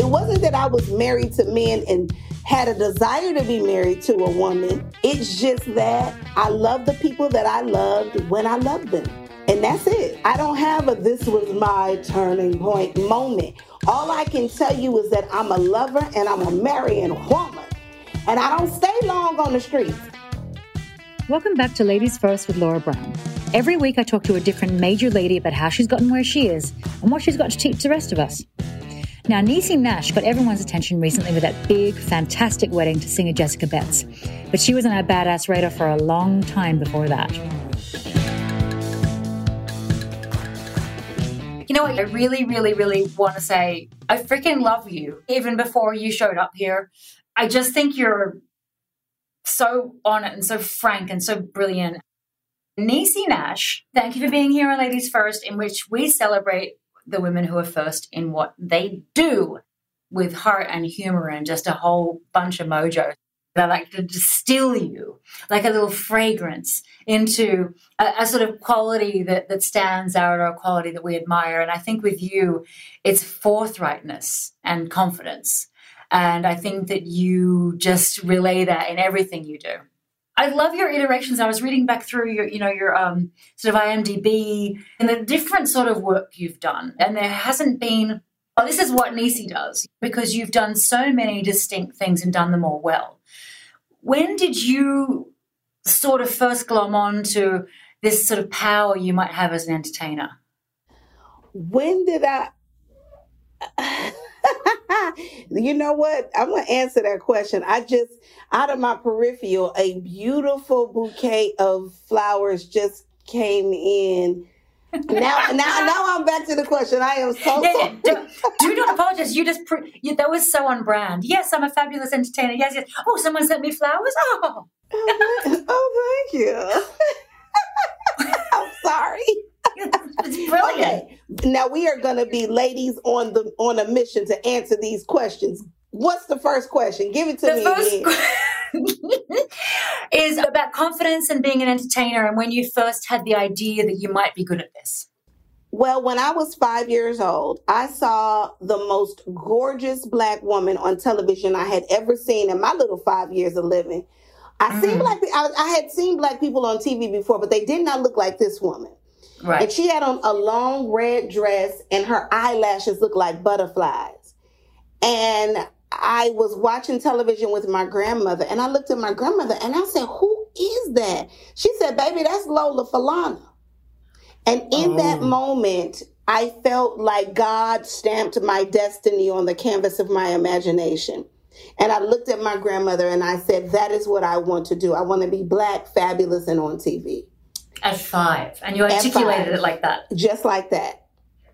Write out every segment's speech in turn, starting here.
It wasn't that I was married to men and had a desire to be married to a woman. It's just that I love the people that I loved when I loved them. And that's it. I don't have a this was my turning point moment. All I can tell you is that I'm a lover and I'm a marrying woman. And I don't stay long on the streets. Welcome back to Ladies First with Laura Brown. Every week I talk to a different major lady about how she's gotten where she is and what she's got to teach the rest of us. Now, Niecy Nash got everyone's attention recently with that big, fantastic wedding to singer Jessica Betts, but she was on our badass radar for a long time before that. You know what? I really, really, really want to say I freaking love you even before you showed up here. I just think you're so on it and so frank and so brilliant. Niecy Nash, thank you for being here on Ladies First, in which we celebrate the women who are first in what they do with heart and humor and just a whole bunch of mojo. I like to distill you like a little fragrance into a, a, sort of quality that, that stands out or a quality that we admire. And I think with you, it's forthrightness and confidence. And I think that you just relay that in everything you do. I love your iterations. I was reading back through your, you know, your um, sort of IMDb and the different sort of work you've done. And there hasn't been, oh, this is what Niecy does because you've done so many distinct things and done them all well. When did you sort of first glom on to this sort of power you might have as an entertainer? When did I? you know what? I'm going to answer that question. I just, out of my peripheral, a beautiful bouquet of flowers just came in. now, now, now I'm back to the question. I am so yeah, sorry. Yeah. Do, do, not apologize. You just pre- you, that was so on brand. Yes, I'm a fabulous entertainer. Yes, yes. Oh, someone sent me flowers. Oh, oh, oh thank you. I'm sorry. it's brilliant. Okay. Now we are going to be ladies on the on a mission to answer these questions. What's the first question? Give it to the me. First is about confidence and being an entertainer, and when you first had the idea that you might be good at this. Well, when I was five years old, I saw the most gorgeous black woman on television I had ever seen in my little five years of living. I mm. seen black. I, I had seen black people on TV before, but they did not look like this woman. Right. And she had on a long red dress and her eyelashes looked like butterflies. And I was watching television with my grandmother and I looked at my grandmother and I said, Who is that? She said, Baby, that's Lola Falana. And in oh. that moment, I felt like God stamped my destiny on the canvas of my imagination. And I looked at my grandmother and I said, That is what I want to do. I want to be black, fabulous, and on TV. At five. And you articulated it like that. Just like that.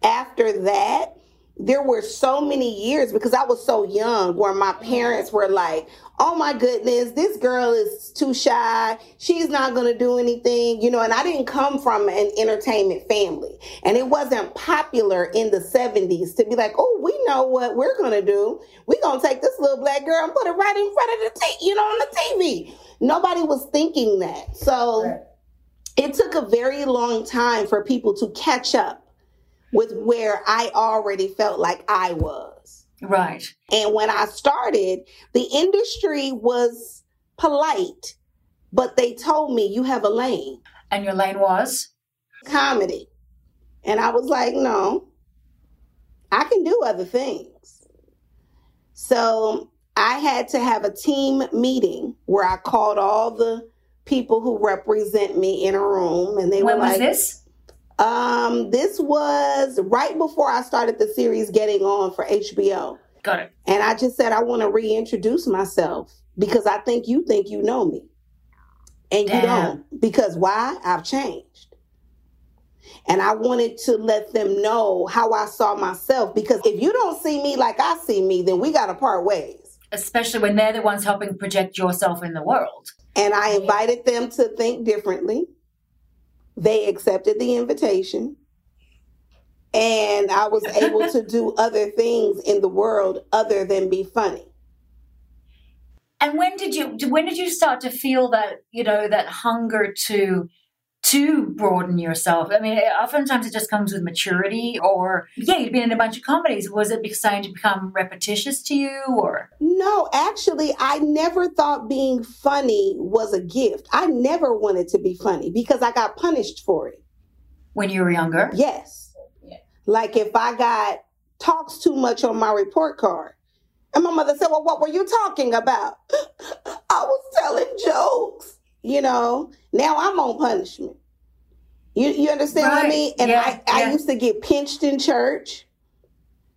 After that, there were so many years because I was so young where my parents were like, oh my goodness, this girl is too shy. She's not going to do anything, you know. And I didn't come from an entertainment family. And it wasn't popular in the 70s to be like, oh, we know what we're going to do. We're going to take this little black girl and put it right in front of the, t- you know, on the TV. Nobody was thinking that. So. It took a very long time for people to catch up with where I already felt like I was. Right. And when I started, the industry was polite, but they told me you have a lane. And your lane was? Comedy. And I was like, no, I can do other things. So I had to have a team meeting where I called all the people who represent me in a room, and they when were like, was this? Um, this was right before I started the series Getting On for HBO. Got it. And I just said I want to reintroduce myself because I think you think you know me, and you don't. Because why? I've changed. And I wanted to let them know how I saw myself because if you don't see me like I see me, then we got to part ways. Especially when they're the ones helping project yourself in the world. And I invited them to think differently. They accepted the invitation. And I was able to do other things in the world other than be funny. And when did you when did you start to feel that, you know, that hunger to to broaden yourself? I mean, oftentimes it just comes with maturity, or yeah, you've been in a bunch of comedies. Was it starting to become repetitious to you, or no? Actually, I never thought being funny was a gift. I never wanted to be funny because I got punished for it when you were younger. Yes, yeah. like if I got talks too much on my report card. And my mother said, Well, what were you talking about? I was telling jokes you know, now I'm on punishment. You you understand right. what I mean? And yeah, I, I used to get pinched in church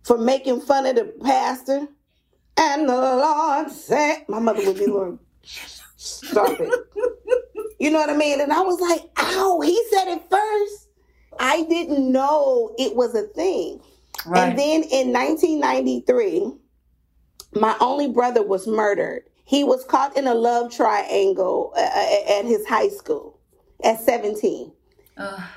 for making fun of the pastor. And the Lord said, my mother would be Lord, stop it. you know what I mean? And I was like, ow, he said it first. I didn't know it was a thing. Right. And then in 1993, my only brother was murdered. He was caught in a love triangle uh, uh, at his high school at 17.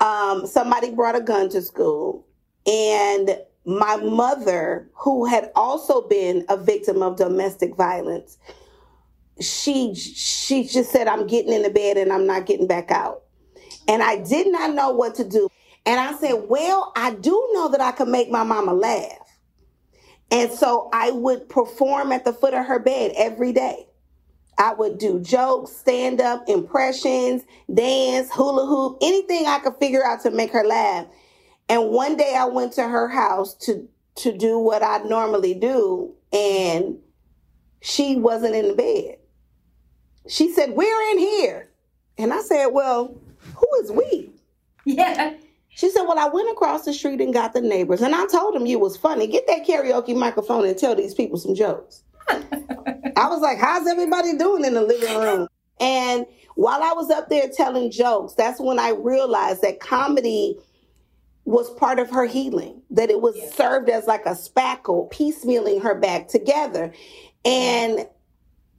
Um, somebody brought a gun to school, and my mother, who had also been a victim of domestic violence, she she just said, "I'm getting in the bed and I'm not getting back out." And I did not know what to do. And I said, "Well, I do know that I can make my mama laugh." And so I would perform at the foot of her bed every day. I would do jokes, stand up, impressions, dance, hula hoop, anything I could figure out to make her laugh. And one day I went to her house to to do what I normally do and she wasn't in the bed. She said, "We're in here." And I said, "Well, who is we?" Yeah. She said, Well, I went across the street and got the neighbors, and I told them you was funny. Get that karaoke microphone and tell these people some jokes. I was like, How's everybody doing in the living room? And while I was up there telling jokes, that's when I realized that comedy was part of her healing, that it was yeah. served as like a spackle, piecemealing her back together. And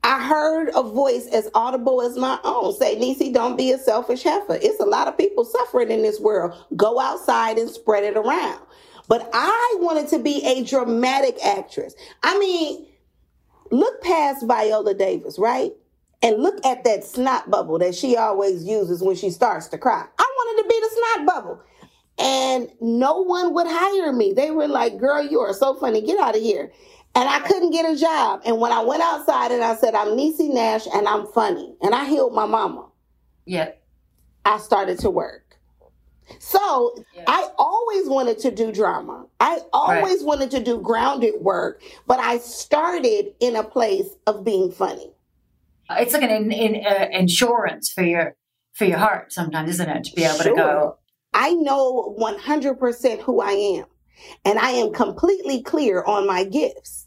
I heard a voice as audible as my own say, Niecy, don't be a selfish heifer. It's a lot of people suffering in this world. Go outside and spread it around. But I wanted to be a dramatic actress. I mean, look past Viola Davis, right? And look at that snot bubble that she always uses when she starts to cry. I wanted to be the snot bubble. And no one would hire me. They were like, girl, you are so funny. Get out of here. And I couldn't get a job. And when I went outside and I said, I'm Niecy Nash and I'm funny, and I healed my mama. Yeah. I started to work. So. I always wanted to do drama. I always right. wanted to do grounded work, but I started in a place of being funny. It's like an in, in, uh, insurance for your for your heart sometimes, isn't it? To be able sure. to go. I know 100% who I am, and I am completely clear on my gifts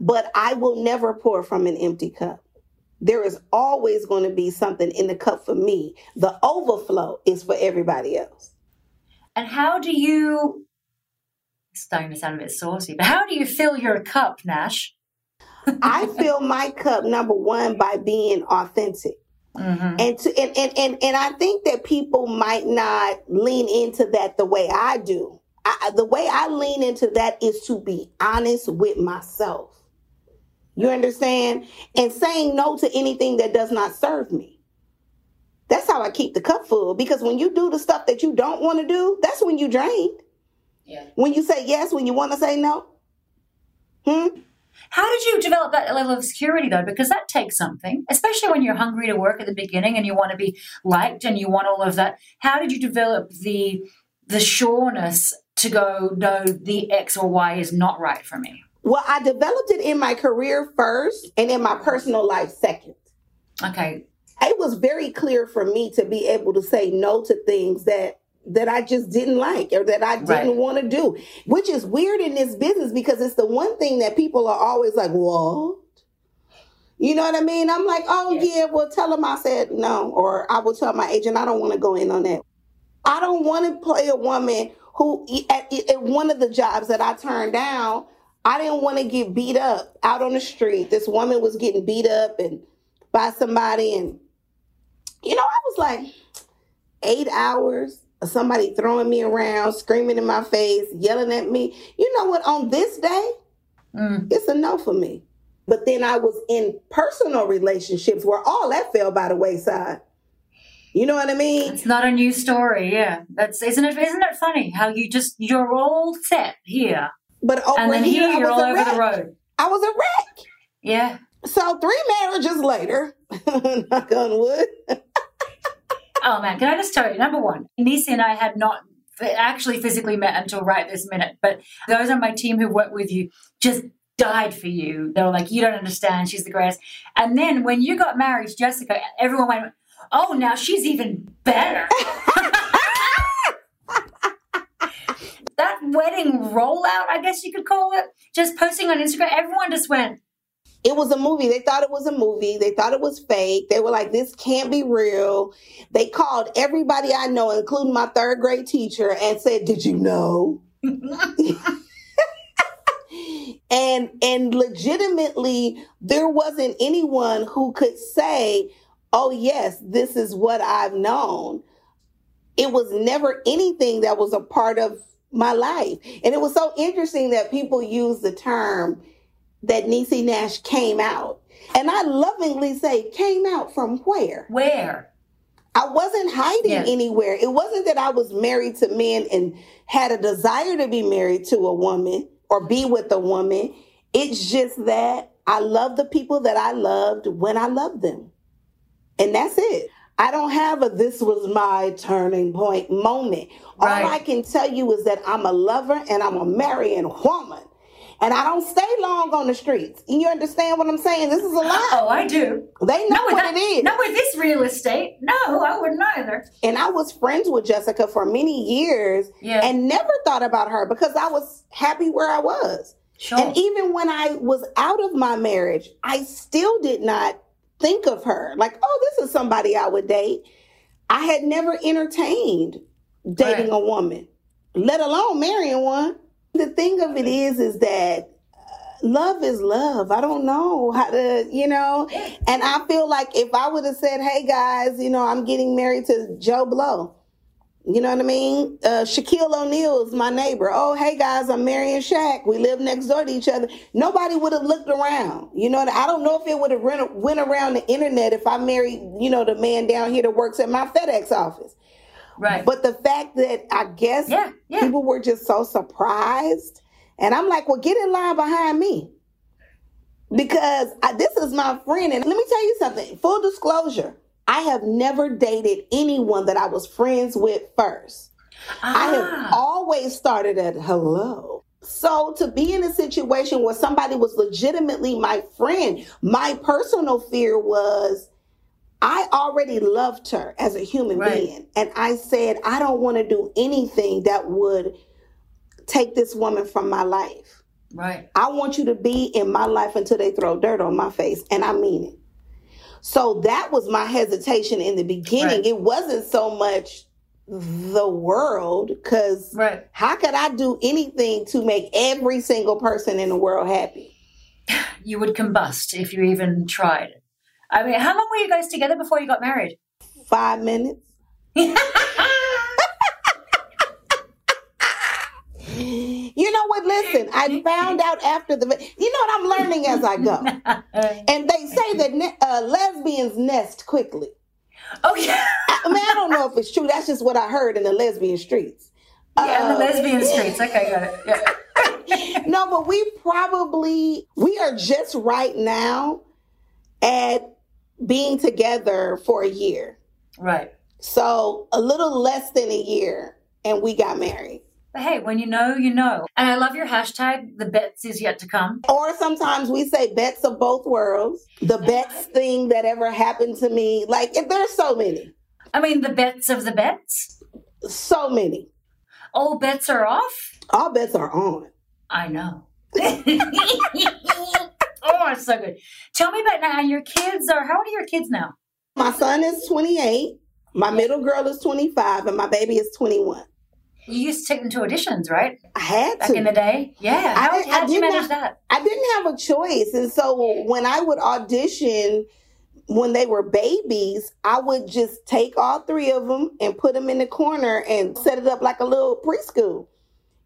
but I will never pour from an empty cup. There is always going to be something in the cup for me. The overflow is for everybody else. And how do you, starting to sound a bit saucy, but how do you fill your cup, Nash? I fill my cup, number one, by being authentic. Mm-hmm. And, to, and, and, and, and I think that people might not lean into that the way I do. I, the way I lean into that is to be honest with myself. You understand? And saying no to anything that does not serve me. That's how I keep the cup full because when you do the stuff that you don't want to do, that's when you drain. Yeah. When you say yes, when you want to say no. Hmm? How did you develop that level of security though? Because that takes something, especially when you're hungry to work at the beginning and you want to be liked and you want all of that. How did you develop the the sureness to go, no, the X or Y is not right for me? Well, I developed it in my career first and in my personal life second. Okay. It was very clear for me to be able to say no to things that that I just didn't like or that I didn't right. want to do, which is weird in this business because it's the one thing that people are always like, "What?" You know what I mean? I'm like, "Oh yeah, yeah well tell them I said no," or I will tell my agent I don't want to go in on that. I don't want to play a woman who, at, at one of the jobs that I turned down, I didn't want to get beat up out on the street. This woman was getting beat up and by somebody, and you know, I was like, eight hours of somebody throwing me around, screaming in my face, yelling at me. You know what? On this day, mm. it's a no for me. But then I was in personal relationships where all that fell by the wayside. You know what I mean? It's not a new story, yeah. That's isn't it isn't it funny how you just you're all set here. But over and then here, here you're all over wreck. the road. I was a wreck. Yeah. So three marriages later, knock on wood. oh man, can I just tell you? Number one, Niecy and I had not actually physically met until right this minute, but those on my team who work with you just died for you. They were like, you don't understand. She's the greatest. And then when you got married Jessica, everyone went, oh, now she's even better. that wedding rollout, I guess you could call it, just posting on Instagram, everyone just went, it was a movie. They thought it was a movie. They thought it was fake. They were like, this can't be real. They called everybody I know, including my third grade teacher, and said, Did you know? and and legitimately there wasn't anyone who could say, "Oh yes, this is what I've known." It was never anything that was a part of my life. And it was so interesting that people use the term that Niecy Nash came out. And I lovingly say, came out from where? Where? I wasn't hiding yeah. anywhere. It wasn't that I was married to men and had a desire to be married to a woman or be with a woman. It's just that I love the people that I loved when I loved them. And that's it. I don't have a this was my turning point moment. Right. All I can tell you is that I'm a lover and I'm a marrying woman. And I don't stay long on the streets. You understand what I'm saying? This is a lot. Oh, I do. They know what that, it is. Not with this real estate. No, I wouldn't either. And I was friends with Jessica for many years yeah. and never thought about her because I was happy where I was. Sure. And even when I was out of my marriage, I still did not think of her like, oh, this is somebody I would date. I had never entertained dating right. a woman, let alone marrying one. The thing of it is, is that uh, love is love. I don't know how to, you know, and I feel like if I would have said, hey guys, you know, I'm getting married to Joe Blow. You know what I mean? Uh, Shaquille O'Neal is my neighbor. Oh, hey guys, I'm marrying Shaq. We live next door to each other. Nobody would have looked around. You know, I don't know if it would have went around the internet if I married, you know, the man down here that works at my FedEx office. Right. But the fact that I guess yeah, yeah. people were just so surprised. And I'm like, well, get in line behind me. Because I, this is my friend. And let me tell you something full disclosure, I have never dated anyone that I was friends with first. Ah. I have ah. always started at hello. So to be in a situation where somebody was legitimately my friend, my personal fear was I already loved her as a human right. being. And I said, I don't want to do anything that would take this woman from my life. Right. I want you to be in my life until they throw dirt on my face. And I mean it. So that was my hesitation in the beginning. Right. It wasn't so much the world because right. how could I do anything to make every single person in the world happy? You would combust if you even tried. I mean, how long were you guys together before you got married? Five minutes. you know what? Listen, I found out after the. You know what? I'm learning as I go. and they say that ne- uh, lesbians nest quickly. Oh yeah. I mean, I don't know if it's true. That's just what I heard in the lesbian streets. Yeah, uh, the lesbian streets. Okay, got it. Yeah. no, but we probably we are just right now at being together for a year. Right. So a little less than a year, and we got married. But hey, when you know, you know. And I love your hashtag, the bets is yet to come. Or sometimes we say bets of both worlds. The best thing that ever happened to me. Like, there's so many. I mean, the bets of the bets? So many. All bets are off? All bets are on. I know. Oh, it's so good. Tell me about now. Your kids are how old are your kids now? My son is 28 My middle girl is 25 and my baby is 21. You used to take them to auditions, right? I had Back to. in the day? Yeah. How, I- how I did you manage not, that? I didn't have a choice. And so when I would audition when they were babies, I would just take all three of them and put them in the corner and set it up like a little preschool.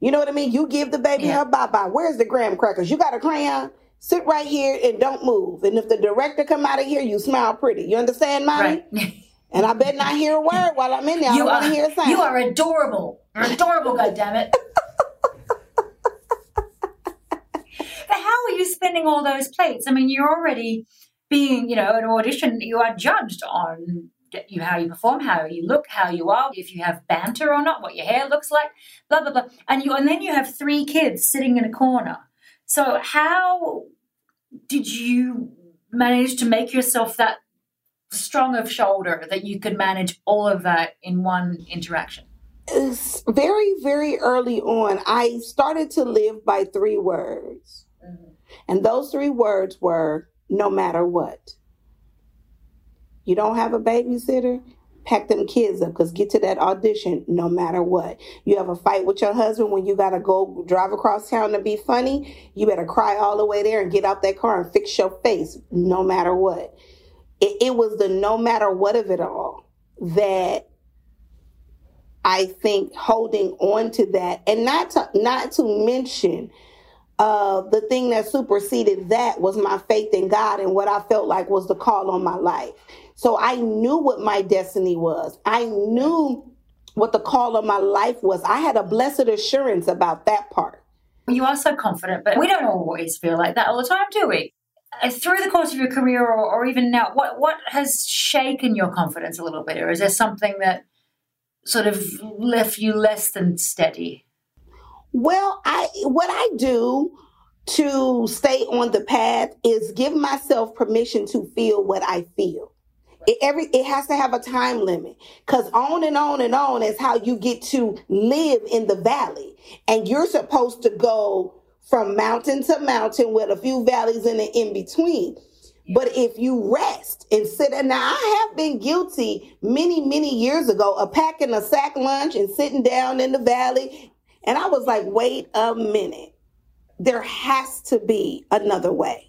You know what I mean? You give the baby Yeah. her bye bye. Where's the graham crackers? You got a crayon? Sit right here and don't move. And if the director come out of here, you smile pretty. You understand, mommy? Right. And I bet not hear a word while I'm in there. I you don't want to hear a sound. you are adorable. You're adorable, goddammit. but how are you spinning all those plates? I mean, you're already being, you know, an audition. You are judged on you how you perform, how you look, how you are, if you have banter or not, what your hair looks like, blah blah blah. And you and then you have three kids sitting in a corner. So how did you manage to make yourself that strong of shoulder that you could manage all of that in one interaction? Very, very early on, I started to live by three words. Mm-hmm. And those three words were no matter what. You don't have a babysitter? Pack them kids up because get to that audition no matter what. You have a fight with your husband when you got to go drive across town to be funny. You better cry all the way there and get out that car and fix your face no matter what. It, it was the no matter what of it all that I think holding on to that and not to not to mention uh the thing that superseded that was my faith in God and what I felt like was the call on my life. So I knew what my destiny was. I knew what the call of my life was. I had a blessed assurance about that part. You are so confident, but we don't always feel like that all the time, do we? Uh, Through the course of your career, or, or even now, what what has shaken your confidence a little bit, or is there something that sort of left you less than steady? Well, I what I do to stay on the path is give myself permission to feel what I feel. It, every it has to have a time limit because on and on and on is how you get to live in the valley, and you're supposed to go from mountain to mountain with a few valleys in the in between. But if you rest and sit, and now I have been guilty many, many years ago of packing a sack lunch and sitting down in the valley. And I was like, wait a minute. There has to be another way.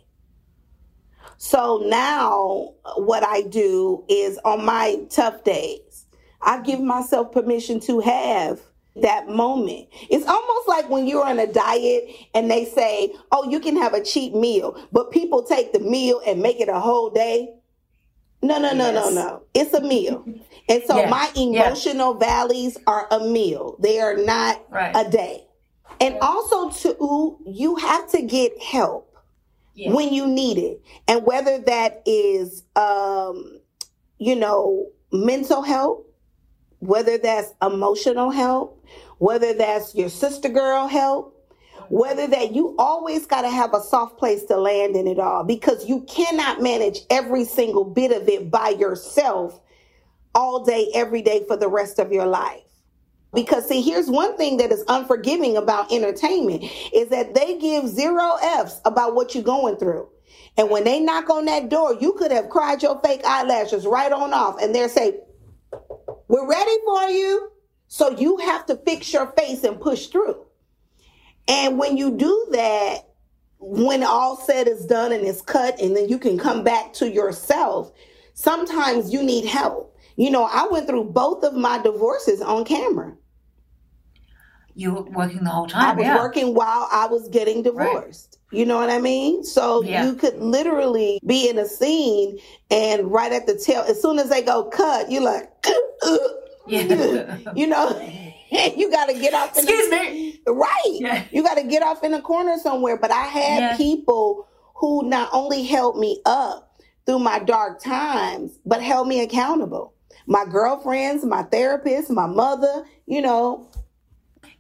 So now what I do is on my tough days, I give myself permission to have that moment. It's almost like when you're on a diet and they say, oh, you can have a cheap meal, but people take the meal and make it a whole day. No, no, no, no, Yes. no. It's a meal. And so Yeah, my yeah. emotional valleys are a meal. They are not Right. a day. And also to you have to get help Yeah. when you need it. And whether that is um, you know, mental help, whether that's emotional help, whether that's your sister girl help, whether that you always got to have a soft place to land in it all because you cannot manage every single bit of it by yourself all day, every day for the rest of your life. Because see, here's one thing that is unforgiving about entertainment is that they give zero F's about what you're going through. And when they knock on that door, you could have cried your fake eyelashes right on off and they're say, we're ready for you. So you have to fix your face and push through. And when you do that, when all said is done and it's cut, and then you can come back to yourself, sometimes you need help. You know, I went through both of my divorces on camera. You were working the whole time. I was yeah. working while I was getting divorced. You know what I mean? So Yeah. you could literally be in a scene and right at the tail, as soon as they go cut, you're like, Yeah. you know, you got to get off. in the- Excuse me. Right. Yeah. You got to get off in a corner somewhere. But I had Yeah. people who not only held me up through my dark times, but held me accountable. My girlfriends, my therapist, my mother, you know,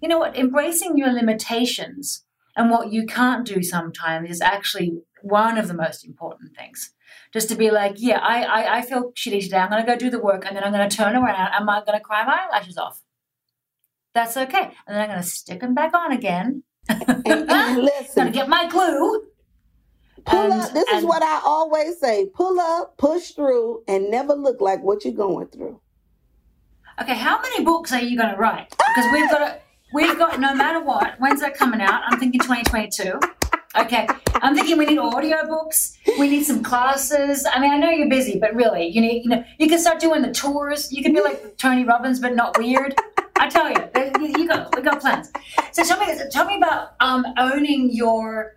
you know what? Embracing your limitations and what you can't do sometimes is actually one of the most important things. Just to be like, yeah, I, I, I feel shitty today. I'm going to go do the work and then I'm going to turn around and I'm going to cry my eyelashes off. That's okay. And then I'm going to stick them back on again. and, and going to get my glue. pull and- up. This is what I always say pull up, push through, and never look like what you're going through. okay, how many books are you going to write? Because we've got a, we've got no matter what. When's that coming out? I'm thinking 2022. Okay, I'm thinking we need audiobooks. We need some classes. I mean, I know you're busy, but really, you need you know you can start doing the tours. You can be like Tony Robbins, but not weird. I tell you, you got we got plans. So tell me, tell me about um, owning your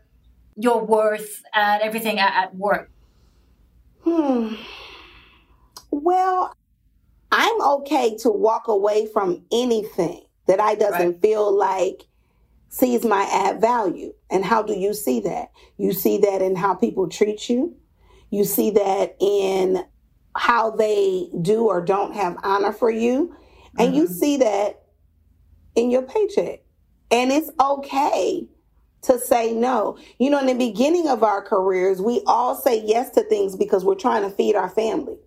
your worth and everything at, at work. Hmm. Well, I'm okay to walk away from anything that I doesn't right. feel like sees my add value. And how do you see that? You see that in how people treat you. You see that in how they do or don't have honor for you. And mm-hmm. you see that in your paycheck. And it's okay to say no. You know, in the beginning of our careers, we all say yes to things because we're trying to feed our family.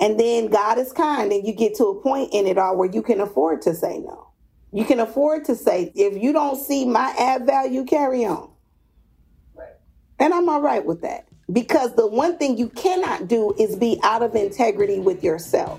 And then God is kind and you get to a point in it all where you can afford to say no. You can afford to say, if you don't see my add value, carry on. And I'm all right with that. Because the one thing you cannot do is be out of integrity with yourself.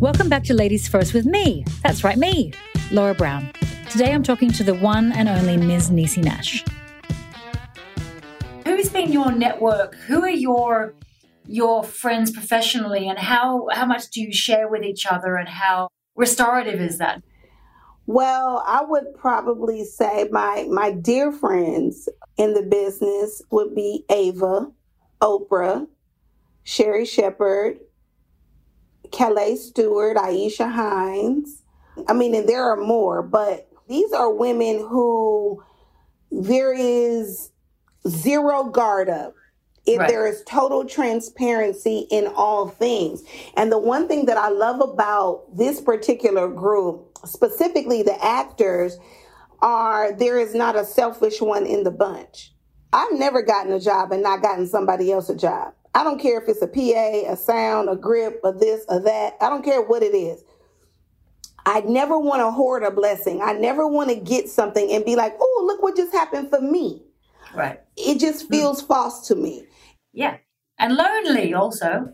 Welcome back to Ladies First with me. That's right, me, Laura Brown. Today I'm talking to the one and only Ms. Niecy Nash. Who's been your network? Who are your your friends professionally and how how much do you share with each other and how restorative is that? Well, I would probably say my my dear friends in the business would be Ava, Oprah, Sherri Shepherd, Kellee Stewart, Aisha Hinds. I mean, and there are more, but these are women who there is zero guard up. If right. there is total transparency in all things. And the one thing that I love about this particular group, specifically the actors, are there is not a selfish one in the bunch. I've never gotten a job and not gotten somebody else a job. I don't care if it's a PA, a sound, a grip, or this or that. I don't care what it is. I never want to hoard a blessing. I never want to get something and be like, oh, look what just happened for me. Right. It just hmm. feels mm. false to me. Yeah. And lonely also.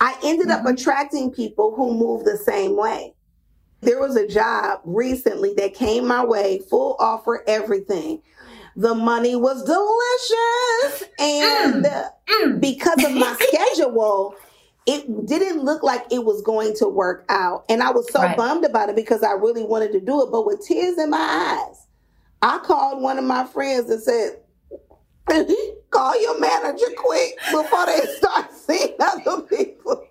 I ended mm-hmm. up attracting people who move the same way. There was a job recently that came my way, full offer, everything. The money was delicious. And mm. Mm. because of my schedule, it didn't look like it was going to work out. And I was so right. bummed about it because I really wanted to do it. But with tears in my eyes, I called one of my friends and said, Call your manager quick before they start seeing other people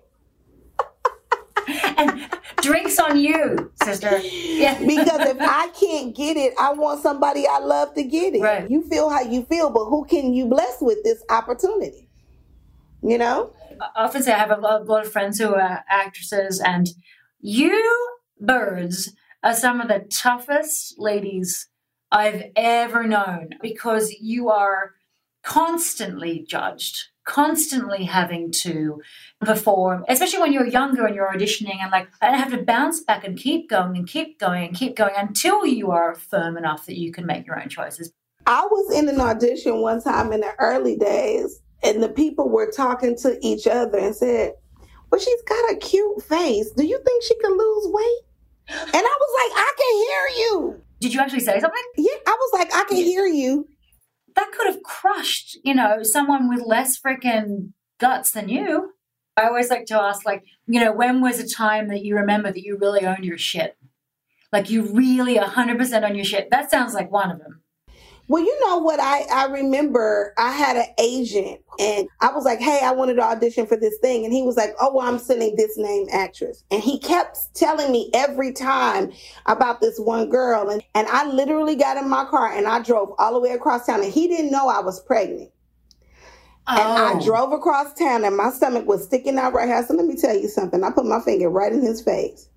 and drinks on you, sister. Yeah. because if I can't get it, I want somebody I love to get it. Right. You feel how you feel, but who can you bless with this opportunity? You know? I often say I have a lot, a lot of friends who are actresses, and you birds are some of the toughest ladies I've ever known because you are constantly judged constantly having to perform, especially when you're younger and you're auditioning and like, and have to bounce back and keep going and keep going and keep going until you are firm enough that you can make your own choices. I was in an audition one time in the early days, and the people were talking to each other and said, Well, she's got a cute face. Do you think she can lose weight? And I was like, I can hear you. Did you actually say something? Yeah, I was like, I can hear you that could have crushed, you know, someone with less freaking guts than you. I always like to ask, like, you know, when was a time that you remember that you really owned your shit? Like you really 100% on your shit. That sounds like one of them. Well, you know what? I, I remember I had an agent and I was like, hey, I wanted to audition for this thing. And he was like, oh, well, I'm sending this name actress. And he kept telling me every time about this one girl. And, and I literally got in my car and I drove all the way across town. And he didn't know I was pregnant. Oh. And I oh. drove across town and my stomach was sticking out right here. So let me tell you something. I put my finger right in his face.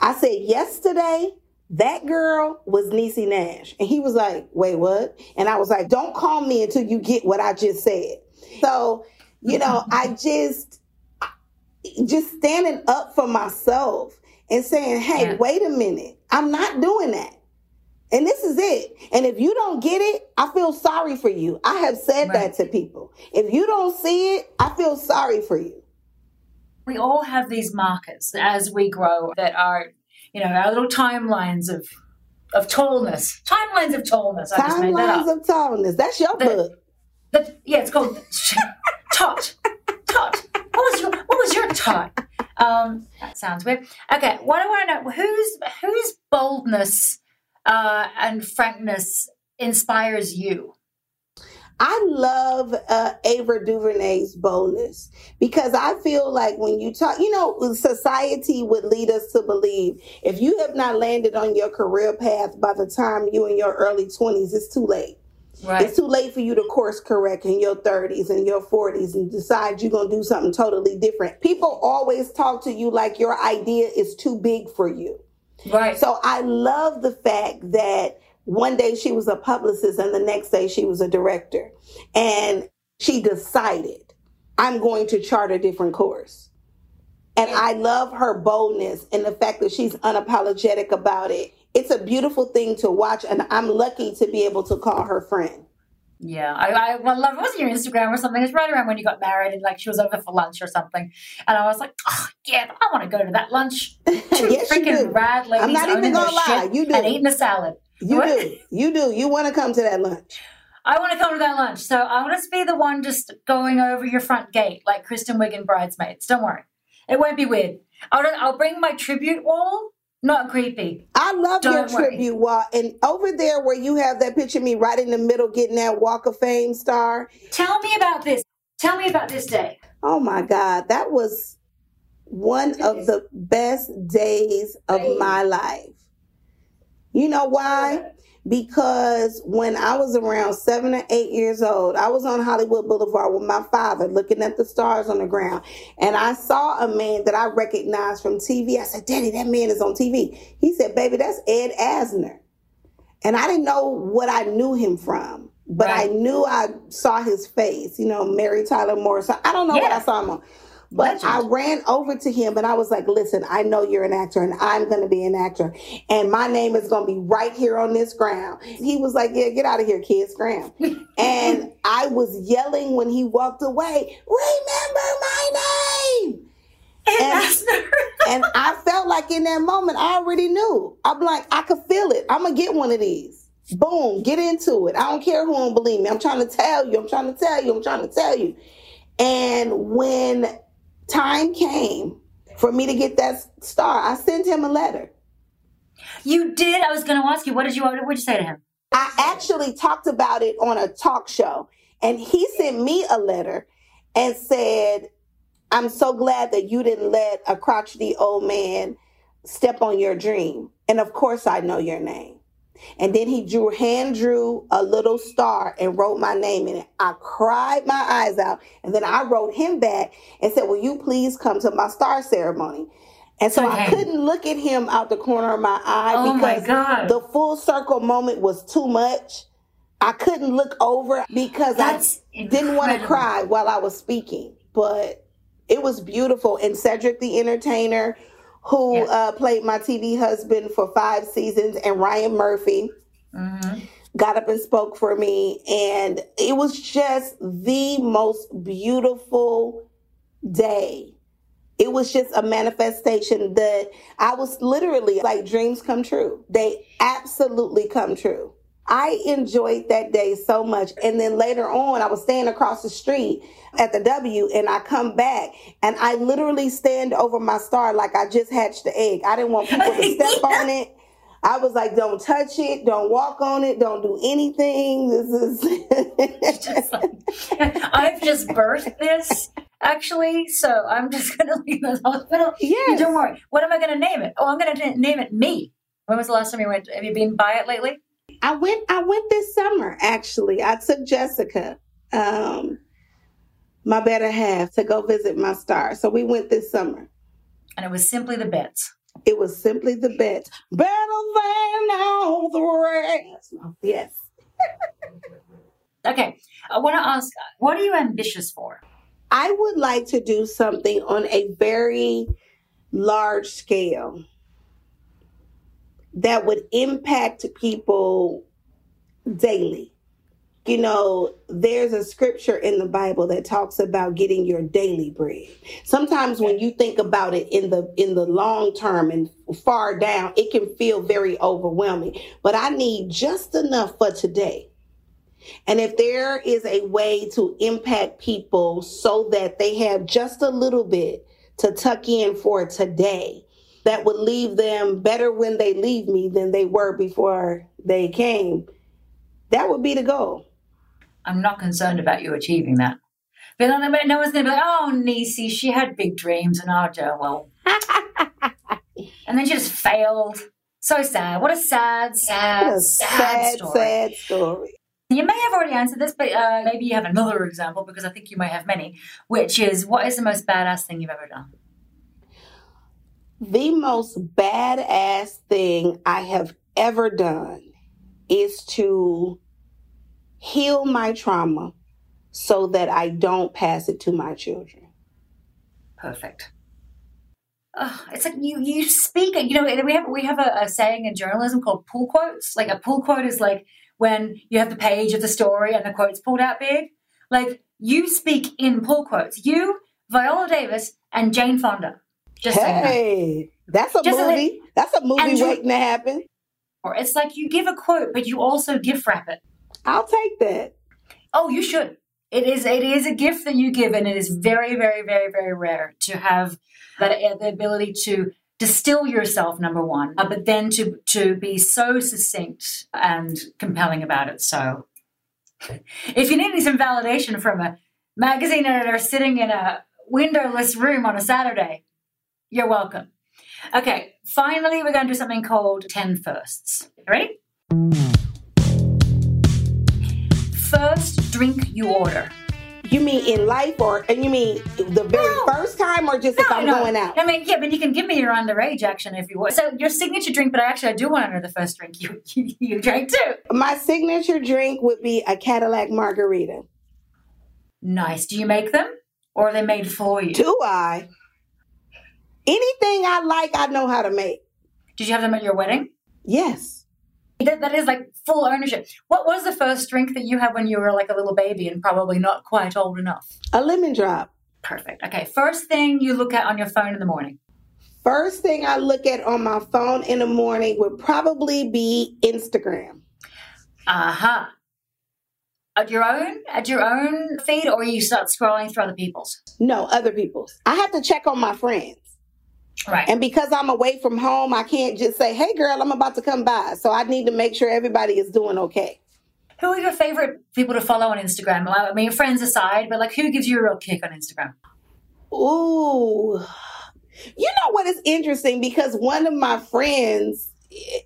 I said, yesterday, that girl was Niecy Nash. And he was like, wait, what? And I was like, don't call me until you get what I just said. So, you know, I just, just standing up for myself and saying, hey, yeah. wait a minute, I'm not doing that. And this is it. And if you don't get it, I feel sorry for you. I have said right. that to people. If you don't see it, I feel sorry for you. We all have these markers as we grow that are you know, our little timelines of of tallness. Timelines of tallness. I timelines just made that up. of tallness. That's your the, book. The, yeah, it's called Tot. Tot. What was your What was your tot? Um, that sounds weird. Okay, what do I know? Whose whose boldness uh, and frankness inspires you? I love uh, Ava DuVernay's boldness because I feel like when you talk, you know, society would lead us to believe if you have not landed on your career path by the time you in your early 20s, it's too late. Right. It's too late for you to course correct in your 30s and your 40s and decide you're going to do something totally different. People always talk to you like your idea is too big for you. Right. So I love the fact that one day she was a publicist and the next day she was a director. And she decided, I'm going to chart a different course. And I love her boldness and the fact that she's unapologetic about it. It's a beautiful thing to watch, and I'm lucky to be able to call her friend. Yeah, I, I well, love. It wasn't your Instagram or something. It's right around when you got married, and like she was over for lunch or something. And I was like, oh, yeah, I want to go to that lunch. Two yes, freaking rad ladies I'm not even gonna lie, you do. and eating a salad. You what? do. You do. You want to come to that lunch. I want to come to that lunch. So I want to be the one just going over your front gate like Kristen Wiig in Bridesmaids. Don't worry. It won't be weird. I'll, I'll bring my tribute wall. Not creepy. I love Don't your worry. tribute wall. And over there where you have that picture of me right in the middle getting that Walk of Fame star. Tell me about this. Tell me about this day. Oh my God. That was one of the best days of my life. You know why? Because when I was around seven or eight years old, I was on Hollywood Boulevard with my father looking at the stars on the ground. And I saw a man that I recognized from TV. I said, Daddy, that man is on TV. He said, Baby, that's Ed Asner. And I didn't know what I knew him from, but right. I knew I saw his face, you know, Mary Tyler Moore. So I don't know yeah. what I saw him on. But Legend. I ran over to him and I was like, listen, I know you're an actor and I'm going to be an actor. And my name is going to be right here on this ground. He was like, yeah, get out of here, kids, Graham. and I was yelling when he walked away, remember my name. And, and I felt like in that moment, I already knew. I'm like, I could feel it. I'm going to get one of these. Boom, get into it. I don't care who don't believe me. I'm trying to tell you. I'm trying to tell you. I'm trying to tell you. And when time came for me to get that star, I sent him a letter. You did? I was going to ask you, what did you, what did you say to him? I actually talked about it on a talk show, and he sent me a letter and said, I'm so glad that you didn't let a crotchety old man step on your dream. And of course, I know your name. And then he drew, hand drew a little star and wrote my name in it. I cried my eyes out. And then I wrote him back and said, Will you please come to my star ceremony? And so okay. I couldn't look at him out the corner of my eye oh because my the full circle moment was too much. I couldn't look over because That's I incredible. didn't want to cry while I was speaking. But it was beautiful. And Cedric the Entertainer, who yeah. uh, played my TV husband for five seasons, and Ryan Murphy. Mm-hmm. Got up and spoke for me, and it was just the most beautiful day. It was just a manifestation that I was literally like dreams come true. They absolutely come true. I enjoyed that day so much. And then later on, I was staying across the street at the W and I come back and I literally stand over my star like I just hatched the egg. I didn't want people to step on it. I was like, don't touch it, don't walk on it, don't do anything. This is just like, I've just birthed this actually, so I'm just going to leave the hospital. Yes. Don't worry. What am I going to name it? Oh, I'm going to name it me. When was the last time you went? Have you been by it lately? I went. I went this summer. Actually, I took Jessica, um, my better half, to go visit my star. So we went this summer, and it was simply the bets. It was simply the best. Better than all the rest. Yes. okay. I want to ask what are you ambitious for? I would like to do something on a very large scale that would impact people daily you know, there's a scripture in the Bible that talks about getting your daily bread. Sometimes when you think about it in the in the long term and far down, it can feel very overwhelming. But I need just enough for today. And if there is a way to impact people so that they have just a little bit to tuck in for today, that would leave them better when they leave me than they were before they came, that would be the goal. I'm not concerned about you achieving that. But no one's going to be like, oh, Niecy, she had big dreams and oh, well. and then she just failed. So sad. What a sad, sad, a sad, sad, story. sad story. You may have already answered this, but uh, maybe you have another example because I think you may have many, which is what is the most badass thing you've ever done? The most badass thing I have ever done is to heal my trauma so that I don't pass it to my children. Perfect. Oh, it's like you you speak. You know, we have we have a, a saying in journalism called pull quotes. Like a pull quote is like when you have the page of the story and the quote's pulled out big. Like you speak in pull quotes. You, Viola Davis, and Jane Fonda. Just hey, that's a Just movie. that's a movie waiting to happen. Or it's like you give a quote, but you also gift wrap it. I'll take that. Oh, you should. It is it is a gift that you give, and it is very, very, very, very rare to have that uh, the ability to distill yourself. Number one, uh, but then to to be so succinct and compelling about it. So, if you need some validation from a magazine editor sitting in a windowless room on a Saturday, you're welcome. Okay, finally, we're going to do something called 10 firsts. Ready? first drink you order? You mean in life, or and you mean the very no. first time, or just no, if I'm no. going out? I mean, yeah, but you can give me your underage action if you want. So your signature drink, but actually, I do want to know the first drink you you, you drank too. My signature drink would be a Cadillac margarita. Nice. Do you make them, or are they made for you? Do I? Anything I like, I know how to make. Did you have them at your wedding? Yes. That, that is like full ownership. What was the first drink that you had when you were like a little baby and probably not quite old enough? A lemon drop. Perfect. Okay. First thing you look at on your phone in the morning? First thing I look at on my phone in the morning would probably be Instagram. Aha. Uh-huh. At your own at your own feed or you start scrolling through other people's? No, other people's. I have to check on my friends. Right. And because I'm away from home, I can't just say, hey, girl, I'm about to come by. So I need to make sure everybody is doing okay. Who are your favorite people to follow on Instagram? I mean, friends aside, but like who gives you a real kick on Instagram? Ooh. You know what is interesting? Because one of my friends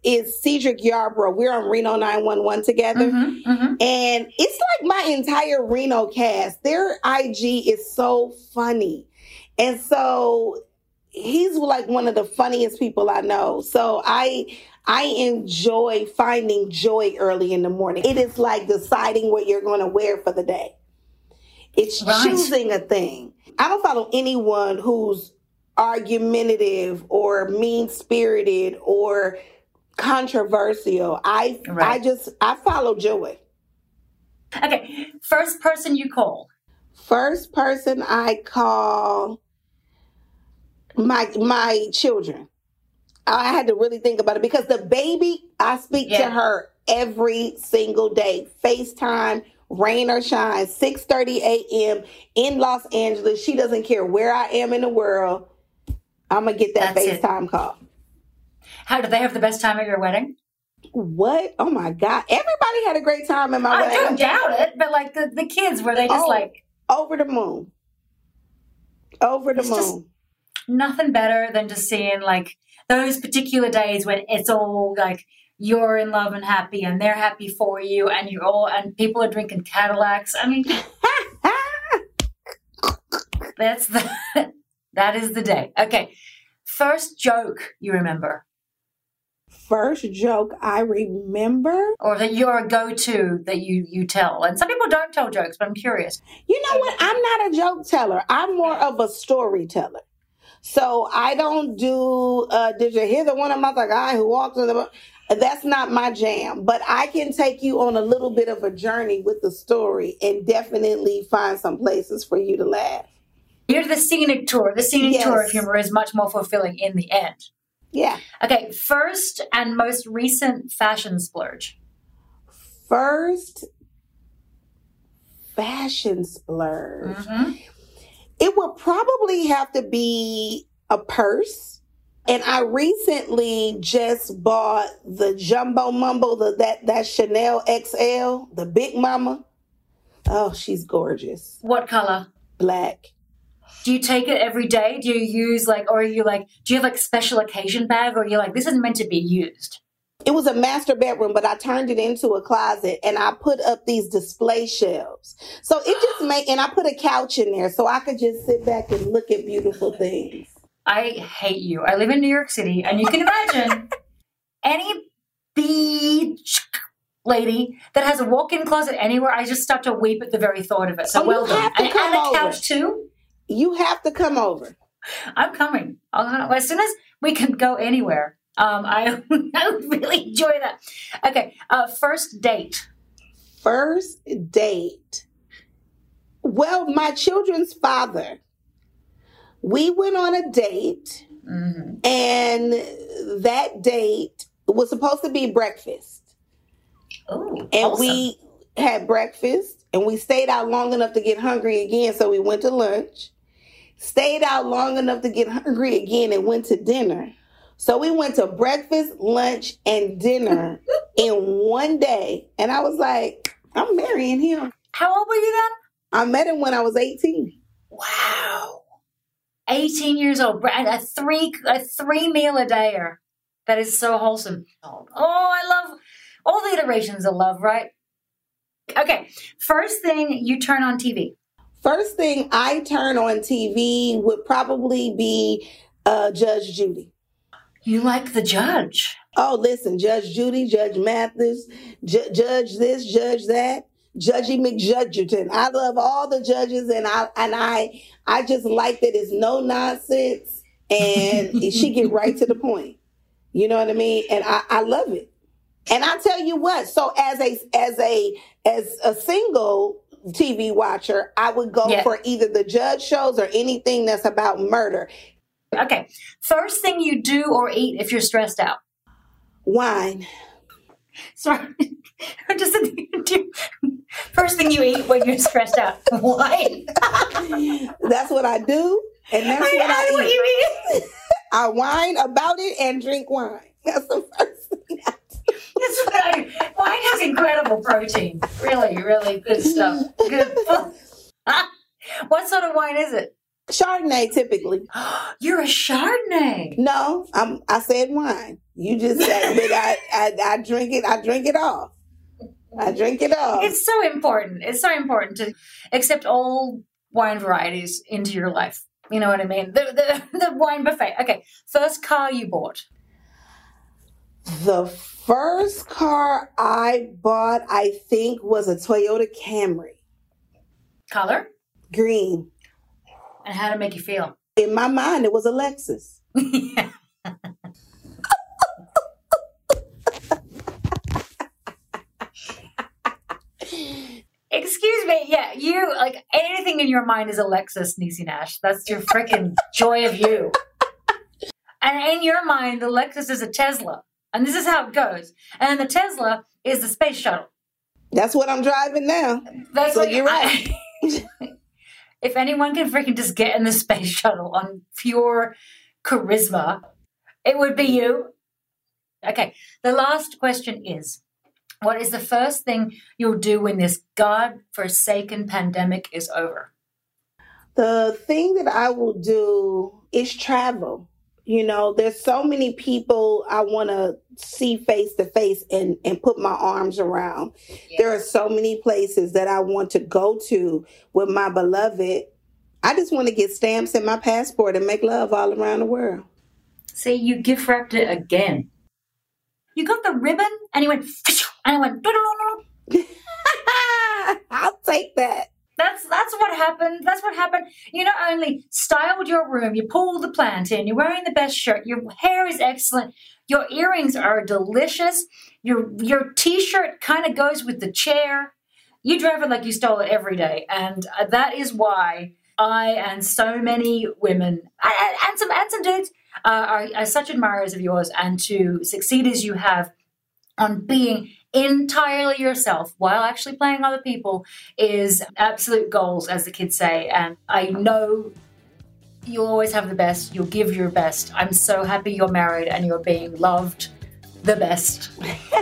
is Cedric Yarbrough. We're on Reno 911 together. Mm-hmm, mm-hmm. And it's like my entire Reno cast. Their IG is so funny. And so he's like one of the funniest people I know. So I I enjoy finding joy early in the morning. It is like deciding what you're going to wear for the day. It's right. choosing a thing. I don't follow anyone who's argumentative or mean-spirited or controversial. I right. I just I follow joy. Okay, first person you call. First person I call my my children. I had to really think about it because the baby, I speak yeah. to her every single day. FaceTime, rain or shine, 6:30 a.m. in Los Angeles. She doesn't care where I am in the world. I'm gonna get that That's FaceTime it. call. How did they have the best time at your wedding? What? Oh my God. Everybody had a great time in my I wedding. I don't doubt it, but like the, the kids, were they just Oh. like Over the moon. Over the It's just- moon. Nothing better than just seeing like those particular days when it's all like you're in love and happy and they're happy for you and you're all and people are drinking Cadillacs. I mean, that's the that is the day. Okay. First joke you remember First joke I remember. or that you're a go-to that you you tell. And some people don't tell jokes, but I'm curious. You know what? I'm not a joke teller. I'm more of a storyteller. So I don't do. Uh, did you hear the one about the guy who walked in the? That's not my jam. But I can take you on a little bit of a journey with the story and definitely find some places for you to laugh. You're the scenic tour. The scenic Yes. tour of humor is much more fulfilling in the end. Yeah. Okay, first and most recent fashion splurge. First fashion splurge. Mhm. It would probably have to be a purse. And I recently just bought the Jumbo Mumbo, the that that Chanel XL, the Big Mama. Oh, she's gorgeous. What color? Black. Do you take it every day? Do you use like, or are you like, do you have like special occasion bag, or you're like, this is meant to be used? It was a master bedroom, but I turned it into a closet and I put up these display shelves. So it just made, and I put a couch in there so I could just sit back and look at beautiful things. I hate you. I live in New York City, and you can imagine any beach lady that has a walk-in closet anywhere. I just start to weep at the very thought of it. So Oh, well done. And, and a couch too. You have to come over. I'm coming. I'll, as soon as we can go anywhere. Um, I, I would really enjoy that. Okay, uh, first date. First date. Well, my children's father, we went on a date, Mhm. and that date was supposed to be breakfast. Ooh, And awesome. we had breakfast, and we stayed out long enough to get hungry again, so we went to lunch. Stayed out long enough to get hungry again and went to dinner. So we went to breakfast, lunch, and dinner in one day. And I was like, I'm marrying him. How old were you then? I met him when I was 18. Wow. 18 years old. A three a three meal a dayer. That is so wholesome. Oh, I love all the iterations of love, right? Okay. First thing you turn on TV. First thing I turn on TV would probably be uh, Judge Judy. You like the judge. Oh, listen, Judge Judy, Judge Mathis, Ju- Judge this, Judge that, Judgy McJudgerton. I love all the judges, and I and I I just like that it's no nonsense, and she get right to the point. You know what I mean? And I, I love it. And I tell you what, so as a as a as a single TV watcher, I would go Yeah. for either the judge shows or anything that's about murder. Okay. First thing you do or eat if you're stressed out. Wine. Sorry. I'm just first thing you eat when you're stressed out. Wine. That's what I do, and that's I what I what eat. you eat. I whine about it and drink wine. That's the first thing. I do. That's what I do. Wine has incredible protein. Really, really good stuff. Good. what sort of wine is it? Chardonnay, typically. You're a Chardonnay. No, I'm. I said wine. You just said, but I, I, I drink it. I drink it all. I drink it all. It's so important. It's so important to accept all wine varieties into your life. You know what I mean? The, the, the wine buffet. Okay. First car you bought. the first car I bought, I think, was a Toyota Camry, Color. green. And how to make you feel. In my mind, it was a Lexus. yeah. Excuse me. Yeah, you like anything in your mind is a Lexus, Niecy Nash. That's your freaking joy of you. And in your mind, the Lexus is a Tesla. And this is how it goes. And the Tesla is the space shuttle. That's what I'm driving now. That's So what you're right. if anyone can freaking just get in the space shuttle on pure charisma, it would be you. Okay, the last question is What is the first thing you'll do when this God forsaken pandemic is over? The thing that I will do is travel. You know, there's so many people I want to see face to face and and put my arms around. There are so many places that I want to go to with my beloved. I just want to get stamps in my passport and make love all around the world. See, you gift wrapped it again. You got the ribbon, and he went, and I went, I'll take that. Happened. That's what happened. You not only styled your room, you pulled the plant in, you're wearing the best shirt, your hair is excellent, your earrings are delicious, your your t-shirt kind of goes with the chair. You drive it like you stole it every day, and uh, that is why I and so many women and, and some and some dudes uh, are, are such admirers of yours, and to succeed as you have on being entirely yourself while actually playing other people is absolute goals, as the kids say. And I know you'll always have the best, you'll give your best. I'm so happy you're married and you're being loved the best.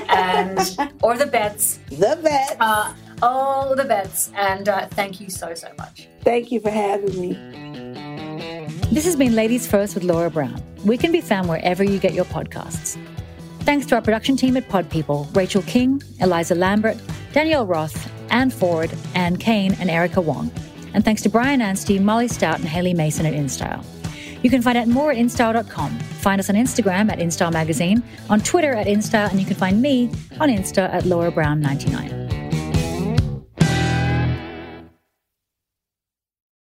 and, or the bets. The bets. Uh, all the bets. And uh, thank you so, so much. Thank you for having me. This has been Ladies First with Laura Brown. We can be found wherever you get your podcasts. Thanks to our production team at Pod People Rachel King, Eliza Lambert, Danielle Roth, Anne Ford, Anne Kane, and Erica Wong. And thanks to Brian Anstey, Molly Stout, and Haley Mason at InStyle. You can find out more at InStyle.com. Find us on Instagram at InStyle Magazine, on Twitter at InStyle, and you can find me on Insta at Laura Brown 99.